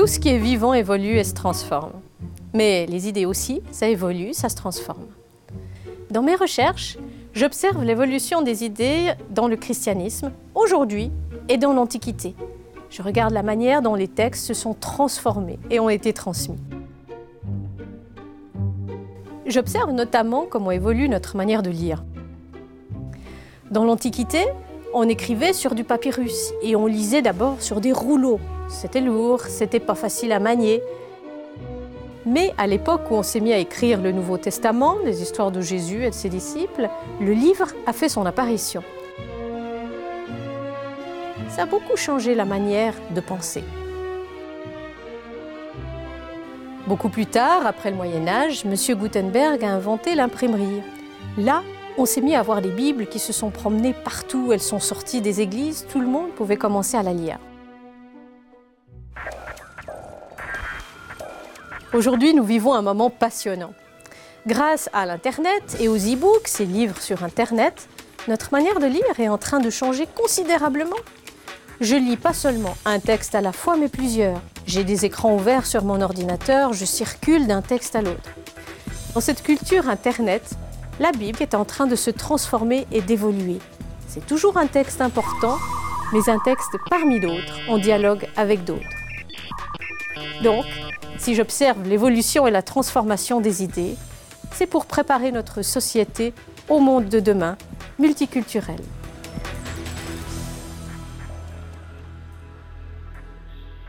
Tout ce qui est vivant évolue et se transforme. Mais les idées aussi, ça évolue, ça se transforme. Dans mes recherches, j'observe l'évolution des idées dans le christianisme, aujourd'hui et dans l'Antiquité. Je regarde la manière dont les textes se sont transformés et ont été transmis. J'observe notamment comment évolue notre manière de lire. Dans l'Antiquité, on écrivait sur du papyrus et on lisait d'abord sur des rouleaux. C'était lourd, c'était pas facile à manier. Mais à l'époque où on s'est mis à écrire le Nouveau Testament, les histoires de Jésus et de ses disciples, le livre a fait son apparition. Ça a beaucoup changé la manière de penser. Beaucoup plus tard, après le Moyen Âge, M. Gutenberg a inventé l'imprimerie. Là, on s'est mis à voir les Bibles qui se sont promenées partout, elles sont sorties des églises, tout le monde pouvait commencer à la lire. Aujourd'hui, nous vivons un moment passionnant. Grâce à l'Internet et aux e-books, ces livres sur Internet, notre manière de lire est en train de changer considérablement. Je lis pas seulement un texte à la fois, mais plusieurs. J'ai des écrans ouverts sur mon ordinateur, je circule d'un texte à l'autre. Dans cette culture Internet, la Bible est en train de se transformer et d'évoluer. C'est toujours un texte important, mais un texte parmi d'autres, en dialogue avec d'autres. Donc, si j'observe l'évolution et la transformation des idées, c'est pour préparer notre société au monde de demain, multiculturel.